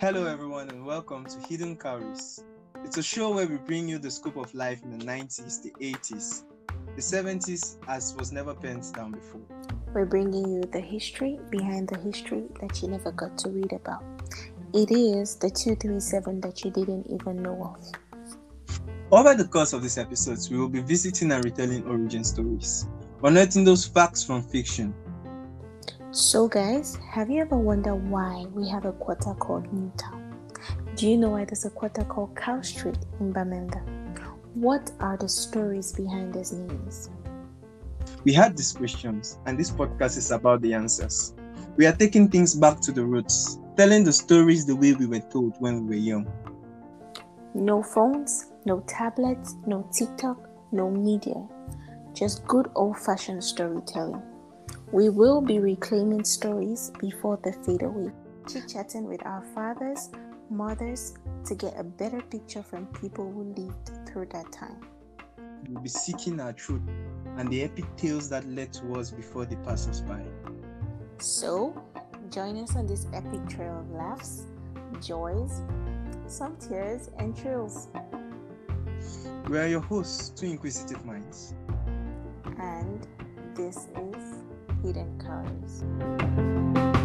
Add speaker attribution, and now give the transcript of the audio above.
Speaker 1: Hello, everyone, and welcome to Hidden Cowries. It's a show where we bring you the scope of life in the 90s, the 80s, the 70s, as was never penned down before.
Speaker 2: We're bringing you the history behind the history that you never got to read about. It is the 237 that you didn't even know of.
Speaker 1: Over the course of these episodes, we will be visiting and retelling origin stories, unearthing those facts from fiction.
Speaker 2: So, guys, have you ever wondered why we have a quarter called Newtown? Do you know why there's a quarter called Cow Street in Bamenda? What are the stories behind these names?
Speaker 1: We had these questions, and this podcast is about the answers. We are taking things back to the roots, telling the stories the way we were told when we were young.
Speaker 2: No phones, no tablets, no TikTok, no media. Just good old fashioned storytelling. We will be reclaiming stories before they fade away, chit chatting with our fathers, mothers to get a better picture from people who lived through that time.
Speaker 1: We'll be seeking our truth and the epic tales that led to us before they passed us by.
Speaker 2: So, join us on this epic trail of laughs, joys, some tears, and thrills.
Speaker 1: We are your hosts, Two Inquisitive Minds.
Speaker 2: And this is Hidden Cowries.